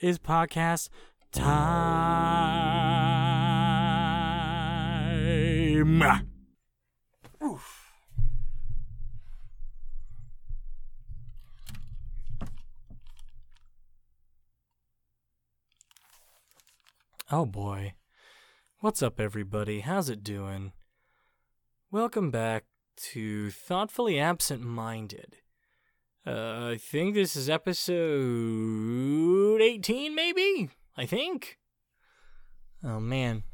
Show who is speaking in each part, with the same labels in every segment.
Speaker 1: Is podcast time. Oof. Oh boy. What's up, everybody? How's it doing? Welcome back to Thoughtfully Absent Minded. Uh, I think this is episode 18, maybe? I think. Oh, man.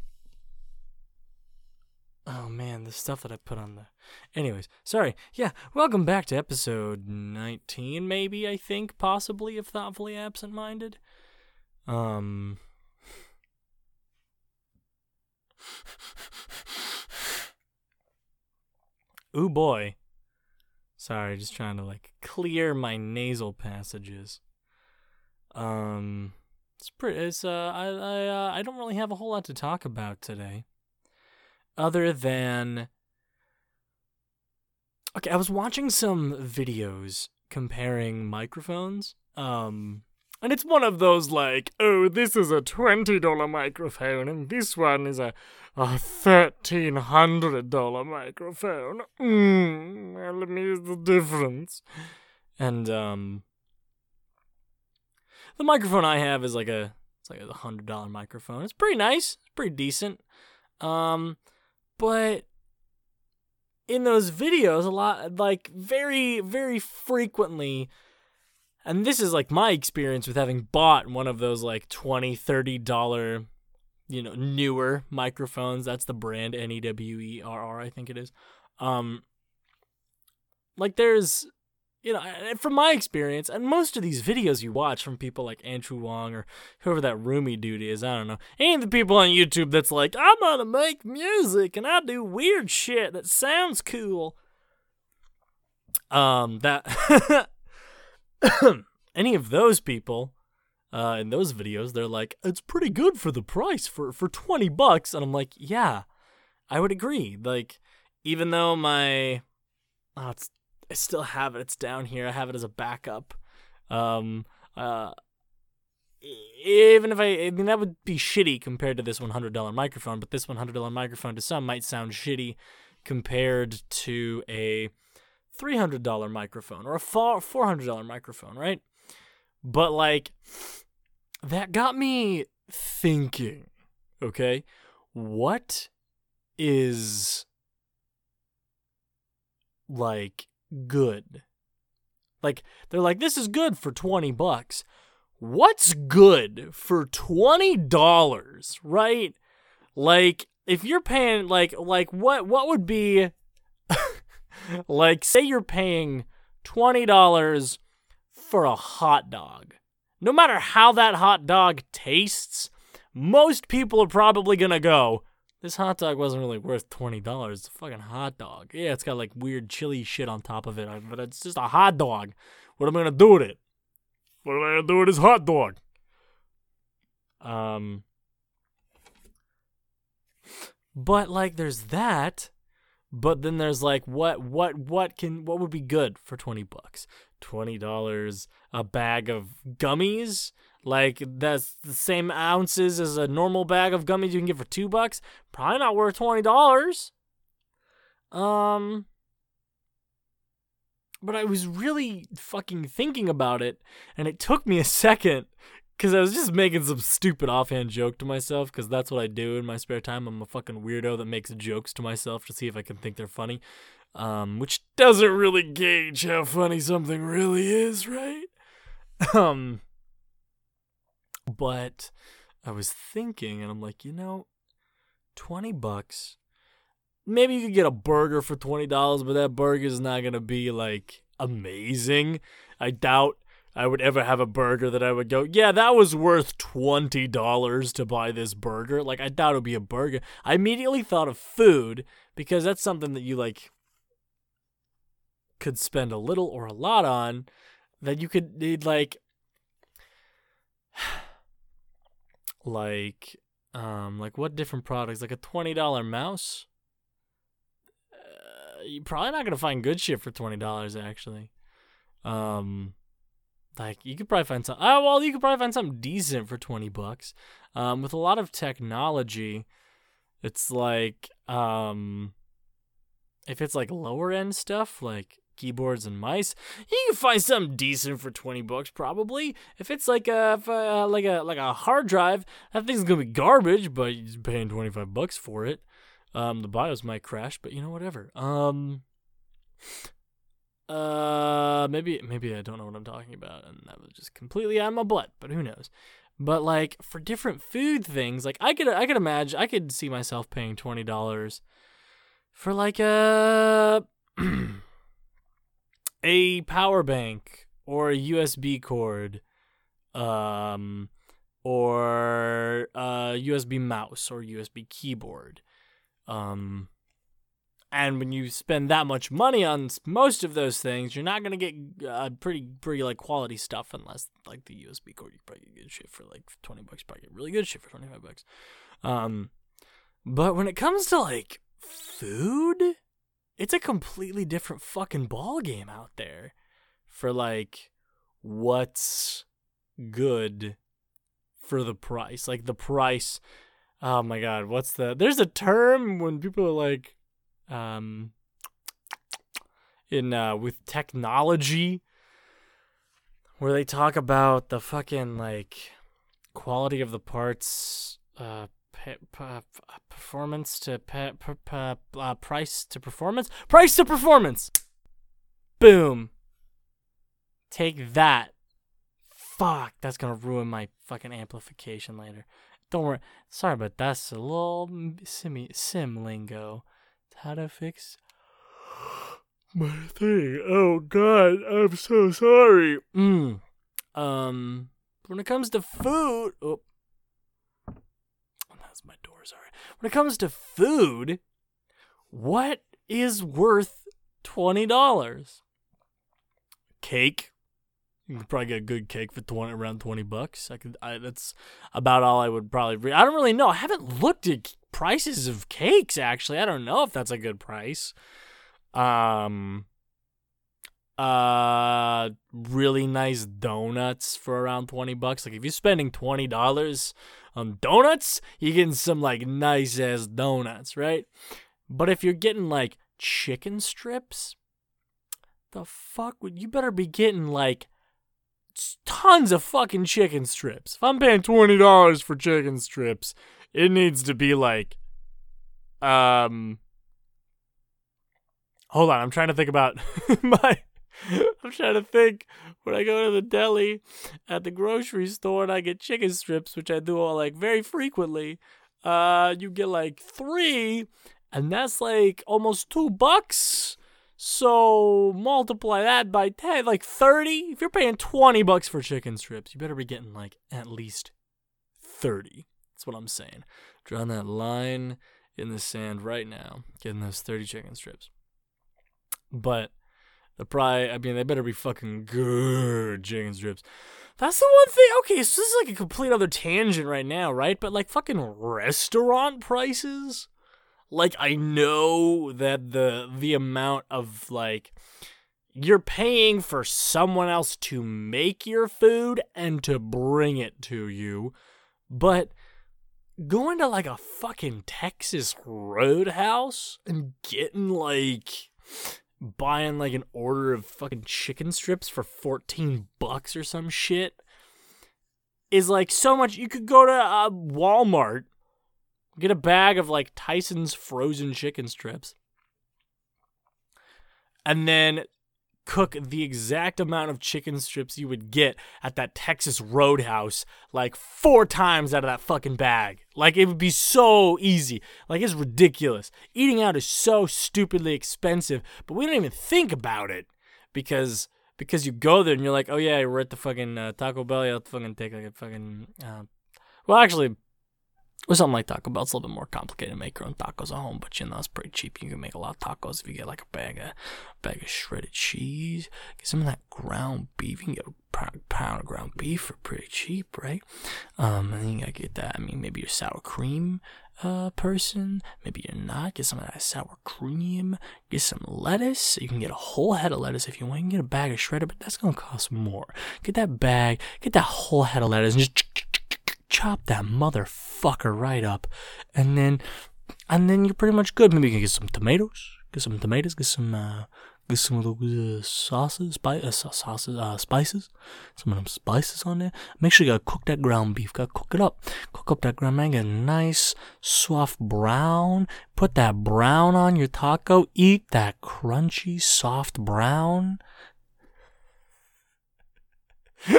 Speaker 1: Oh, man, the stuff that I put on the. Anyways, sorry. Yeah, welcome back to episode 19, maybe, I think, possibly, if Thoughtfully Absent Minded. Um. Ooh boy. Sorry, just trying to like clear my nasal passages. Um, it's pretty. It's uh, I I uh, I don't really have a whole lot to talk about today, other than. Okay, I was watching some videos comparing microphones. Um, and it's one of those like, oh, this is a twenty dollar microphone, and this one is a a thirteen hundred dollar microphone. Mm, let me use the difference. And um, the microphone I have is like a it's like a hundred dollar microphone. It's pretty nice. It's pretty decent. Um, but in those videos, a lot like very very frequently and this is like my experience with having bought one of those like 20 30 dollar you know newer microphones. That's the brand n-e-w-e-r-r i think it is. Um like there's you know from my experience and most of these videos you watch from people like Andrew Huang or whoever that roomy dude is i don't know any of the people on youtube that's like i'm gonna make music and i do weird shit that sounds cool. Um that any of those people uh, in those videos, they're like, it's pretty good for the price for for twenty bucks, and I'm like, yeah, I would agree. Like, even though my, oh, it's I still have it. It's down here. I have it as a backup. Um, uh, even if I, I mean, that would be shitty compared to this one hundred dollar microphone. But this one hundred dollar microphone to some might sound shitty compared to a $300 microphone or a $400 microphone, right? But like that got me thinking, okay? What is like good? Like they're like this is good for 20 bucks. What's good for $20, right? Like if you're paying like like what what would be like, say you're paying $20 for a hot dog. No matter how that hot dog tastes, most people are probably to go, this hot dog wasn't really worth $20. It's a fucking hot dog. Yeah, it's got like weird chili shit on top of it, but it's just a hot dog. What am I to do with it? What am I to do with this hot dog? Um, but like, there's that. But then there's like what what what can what would be good for 20 bucks? $20 a bag of gummies? Like that's the same ounces as a normal bag of gummies you can get for 2 bucks? Probably not worth $20. Um but I was really fucking thinking about it and it took me a second because I was just making some stupid offhand joke to myself, because that's what I do in my spare time. I'm a fucking weirdo that makes jokes to myself to see if I can think they're funny, um, which doesn't really gauge how funny something really is, right? um, but I was thinking, and I'm like, you know, 20 bucks, maybe you could get a burger for twenty dollars, but that burger is not gonna be like amazing. I doubt I would ever have a burger that I would go, yeah, that was worth twenty dollars to buy this burger. Like I thought it would be a burger. I immediately thought of food because that's something that you like could spend a little or a lot on. That you could need like like um like what different products like a twenty dollar mouse. Uh, you're probably not gonna find good shit for twenty dollars actually. Um like you could probably find some. Oh well, you could probably find something decent for twenty bucks. Um, with a lot of technology, it's like um, if it's like lower end stuff like keyboards and mice, you can find something decent for twenty bucks probably. If it's like a uh, like a like a hard drive, that thing's gonna be garbage, but you're paying twenty five bucks for it. Um, the BIOS might crash, but you know whatever. Um, uh, maybe maybe I don't know what I'm talking about, and that was just completely out of my butt. But who knows? But like for different food things, like I could I could imagine I could see myself paying twenty dollars for like a a power bank or a USB cord, um, or a USB mouse or USB keyboard, um and when you spend that much money on most of those things, you're not gonna get uh, pretty pretty like quality stuff unless like the USB cord. You probably get good shit for like twenty bucks. Probably get really good shit for twenty five bucks. Um, but when it comes to like food, it's a completely different fucking ball game out there for like what's good for the price. Like the price. Oh my god, what's the? There's a term when people are like um, in uh, with technology, where they talk about the fucking like quality of the parts, uh, pe- pe- performance to pe- uh, price to performance, price to performance. Boom. Take that. Fuck, that's gonna ruin my fucking amplification later. Don't worry. Sorry, but that's a little sim sim lingo how to fix my thing. Oh God, I'm so sorry. Mm. Um, when it comes to food, oh, that's my door. Sorry. When it comes to food, what is worth twenty dollars? Cake. You could probably get a good cake for twenty around twenty bucks. I could. I, that's about all I would probably. Re- I don't really know. I haven't looked at prices of cakes. Actually, I don't know if that's a good price. Um. Uh, really nice donuts for around twenty bucks. Like if you're spending twenty dollars on donuts, you're getting some like nice ass donuts, right? But if you're getting like chicken strips, the fuck would you better be getting like tons of fucking chicken strips. If I'm paying twenty dollars for chicken strips, it needs to be like, um, hold on, I'm trying to think about my. I'm trying to think when I go to the deli at the grocery store and I get chicken strips, which I do all like very frequently. Uh, you get like three, and that's like almost two bucks so multiply that by 10, like 30. If you're paying 20 bucks for chicken strips, you better be getting like at least 30. That's what I'm saying. Drawing that line in the sand right now, getting those 30 chicken strips. But the probably, I mean, they better be fucking good chicken strips. That's the one thing. Okay, so this is like a complete other tangent right now, right? But like fucking restaurant prices like I know that the the amount of like you're paying for someone else to make your food and to bring it to you, but going to like a fucking Texas Roadhouse and getting like buying like an order of fucking chicken strips for 14 bucks or some shit is like so much you could go to a Walmart Get a bag of like Tyson's frozen chicken strips. And then cook the exact amount of chicken strips you would get at that Texas Roadhouse like four times out of that fucking bag. Like it would be so easy. Like it's ridiculous. Eating out is so stupidly expensive, but we don't even think about it because because you go there and you're like, oh yeah, we're at the fucking uh, Taco Bell. I'll fucking take like a fucking. Uh, well, actually, with something like Taco Bell, it's a little bit more complicated to make your own tacos at home, but you know it's pretty cheap. You can make a lot of tacos if you get like a bag of bag of shredded cheese, get some of that ground beef. You can get a pound, pound of ground beef for pretty cheap, right? Um, and then you gotta get that. I mean, maybe your sour cream uh, person, maybe you're not. Get some of that sour cream. Get some lettuce. You can get a whole head of lettuce if you want. You can get a bag of shredded, but that's gonna cost more. Get that bag. Get that whole head of lettuce and just chop that motherfucker right up, and then and then you're pretty much good. Maybe you can get some tomatoes, get some tomatoes, get some uh, get some of those uh, sauces, spice, uh, sauces, uh, spices, some of them spices on there. Make sure you gotta cook that ground beef. Gotta cook it up. Cook up that ground man. Get a nice soft brown. Put that brown on your taco. Eat that crunchy soft brown.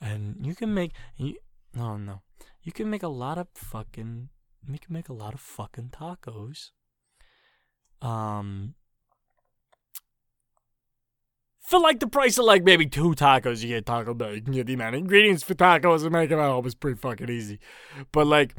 Speaker 1: and you can make you, Oh no. You can make a lot of fucking you can make a lot of fucking tacos. Um for like the price of like maybe two tacos, you get Taco Bell. You can get the amount of ingredients for tacos and make them at home is pretty fucking easy. But like,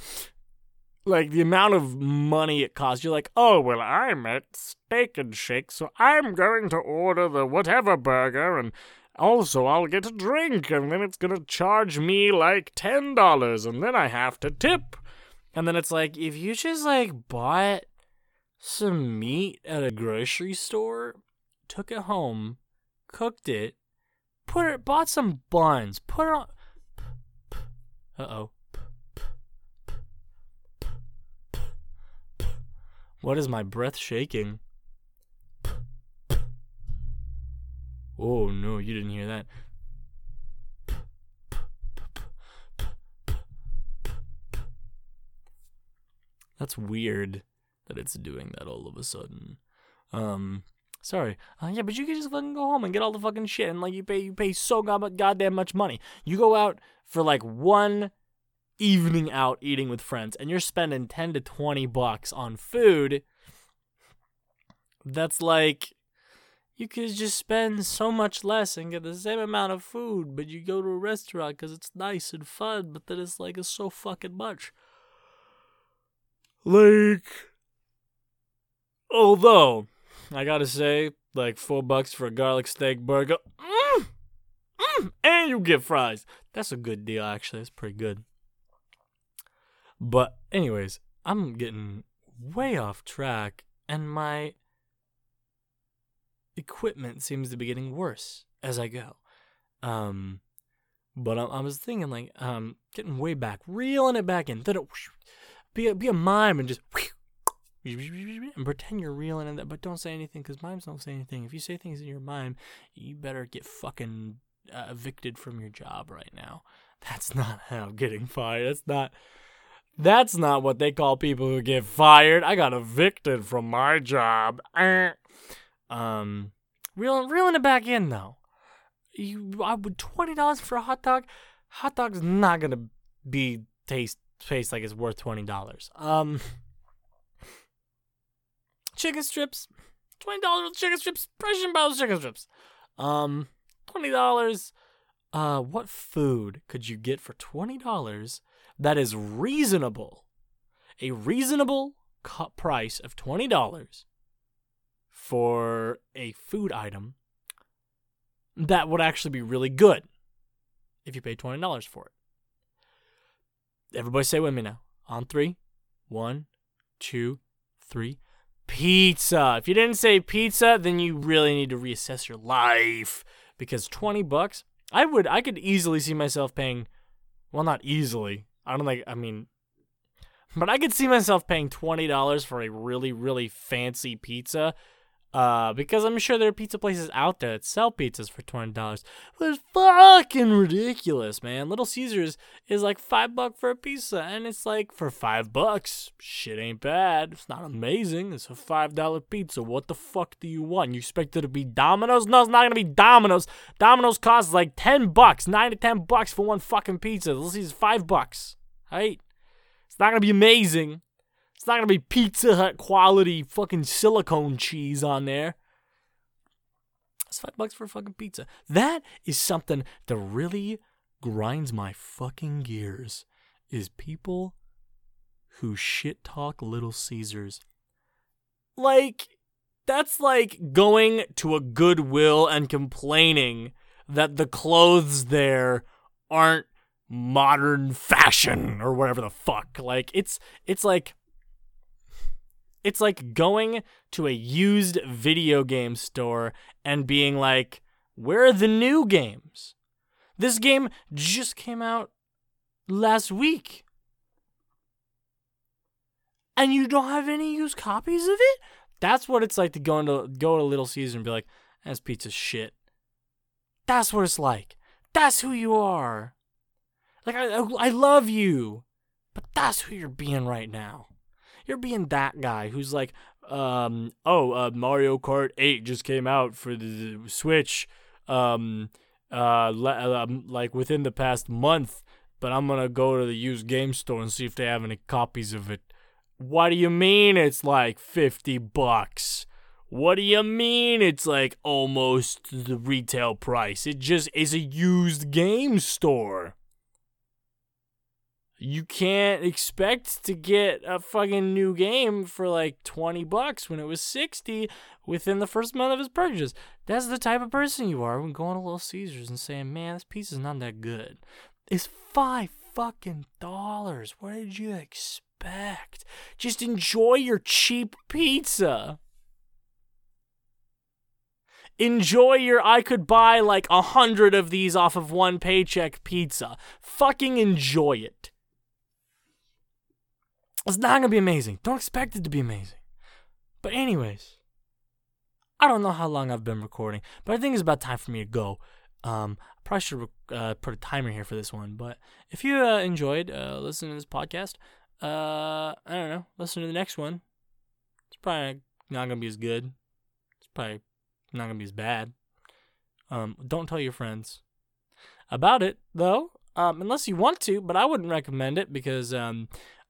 Speaker 1: like the amount of money it costs, you're like, oh well, I'm at Steak and Shake, so I'm going to order the whatever burger, and also, I'll get a drink, and then it's gonna charge me like $10, and then I have to tip. And then it's like, if you just like bought some meat at a grocery store, took it home, cooked it, put it, bought some buns, put it on. Uh oh. What is my breath shaking? Oh no, you didn't hear that. That's weird that it's doing that all of a sudden. Um, sorry. Uh, yeah, but you can just fucking go home and get all the fucking shit, and like you pay you pay so god- goddamn much money. You go out for like one evening out eating with friends, and you're spending ten to twenty bucks on food. That's like you could just spend so much less and get the same amount of food, but you go to a restaurant because it's nice and fun, but then it's like it's so fucking much. Like, although, I gotta say, like four bucks for a garlic steak burger, mm, mm, and you get fries. That's a good deal, actually. That's pretty good. But, anyways, I'm getting way off track, and my equipment seems to be getting worse as I go. Um, but I, I was thinking like um getting way back, reeling it back in. It, be a, be a mime and just and pretend you're reeling in that, but don't say anything because mimes don't say anything. If you say things in your mime, you better get fucking uh, evicted from your job right now. That's not how getting fired. That's not. That's not what they call people who get fired. I got evicted from my job. Um, reeling reeling it back in though. You, I would twenty dollars for a hot dog. Hot dog's not gonna be taste taste like it's worth twenty dollars. Um, chicken strips, twenty dollars chicken strips. Precious Bowls chicken strips. Um, twenty dollars. Uh, what food could you get for twenty dollars that is reasonable? A reasonable price of twenty dollars for a food item that would actually be really good if you paid $20 for it. Everybody say with me now. On three. One, two, three. Pizza. If you didn't say pizza, then you really need to reassess your life. Because 20 bucks, I would I could easily see myself paying well not easily. I don't think I mean but I could see myself paying $20 for a really, really fancy pizza Uh, because I'm sure there are pizza places out there that sell pizzas for twenty dollars. But it's fucking ridiculous, man. Little Caesars is like five bucks for a pizza, and it's like for five bucks, shit ain't bad. It's not amazing. It's a five dollar pizza. What the fuck do you want? You expect it to be Domino's? No, it's not gonna be Domino's. Domino's costs like ten bucks, nine to ten bucks for one fucking pizza. Little Caesars five bucks. Right? It's not gonna be amazing. It's not gonna be Pizza Hut quality fucking silicone cheese on there. It's five bucks for a fucking pizza. That is something that really grinds my fucking gears. Is people who shit talk Little Caesars. Like, that's like going to a Goodwill and complaining that the clothes there aren't modern fashion or whatever the fuck. Like, it's it's like it's like going to a used video game store and being like, where are the new games? This game just came out last week. And you don't have any used copies of it? That's what it's like to go into go to Little Caesar and be like, that's pizza shit. That's what it's like. That's who you are. Like I I love you, but that's who you're being right now. You're being that guy who's like, um, oh, uh, Mario Kart 8 just came out for the Switch, um, uh, le- um, like within the past month, but I'm gonna go to the used game store and see if they have any copies of it. What do you mean it's like 50 bucks? What do you mean it's like almost the retail price? It just is a used game store you can't expect to get a fucking new game for like 20 bucks when it was 60 within the first month of his purchase. That's the type of person you are when going to Little Caesars and saying, man, this pizza's not that good. It's five fucking dollars. What did you expect? Just enjoy your cheap pizza. Enjoy your I could buy like a hundred of these off of one paycheck pizza. Fucking enjoy it. It's not gonna be amazing. Don't expect it to be amazing. But anyways, I don't know how long I've been recording, but I think it's about time for me to go. Um, I probably should uh, put a timer here for this one. But if you uh, enjoyed uh, listening to this podcast, uh, I don't know, listen to the next one. It's probably not gonna be as good. It's probably not gonna be as bad. Um, don't tell your friends about it though, um, unless you want to. But I wouldn't recommend it because um,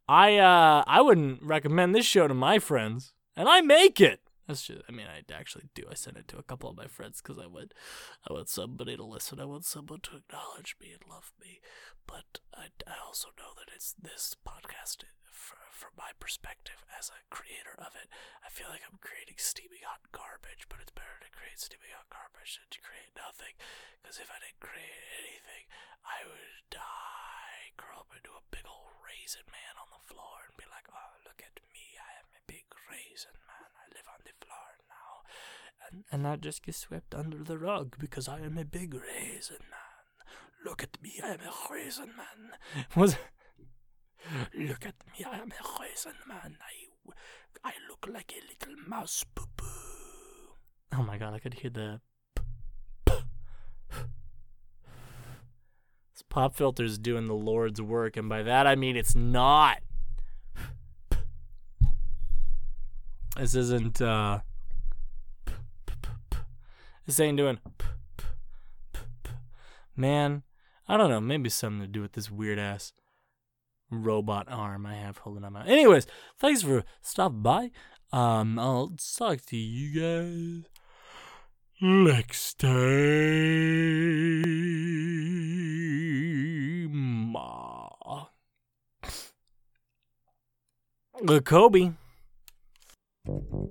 Speaker 1: I uh I wouldn't recommend this show to my friends, and I make it. That's just, I mean, I actually do. I send it to a couple of my friends because I would, I want somebody to listen. I want someone to acknowledge me and love me. But I, I also know that it's this podcast, for, from my perspective as a creator of it, I feel like I'm creating steaming hot garbage. But it's better to create steaming hot garbage than to create nothing. Because if I didn't create anything, I would die, curl up into a big old raisin man floor and be like, oh, look at me, I am a big raisin man, I live on the floor now. And, and I just get swept under the rug because I am a big raisin man. Look at me, I am a raisin man. Was Look at me, I am a raisin man. I, I look like a little mouse poo poo. Oh my god, I could hear the pop filter's doing the Lord's work, and by that I mean it's not. This isn't uh this ain't doing man, I don't know, maybe something to do with this weird ass robot arm I have holding on my anyways, thanks for stopping by. Um I'll talk to you guys next time. The Kobe. Thank you.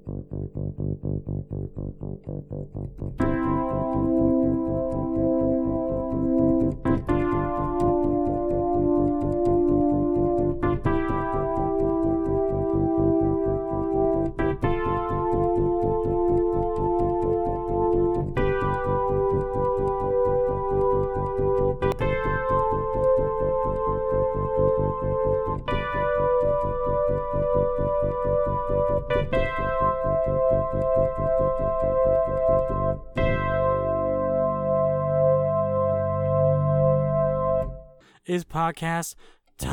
Speaker 1: Is podcast time.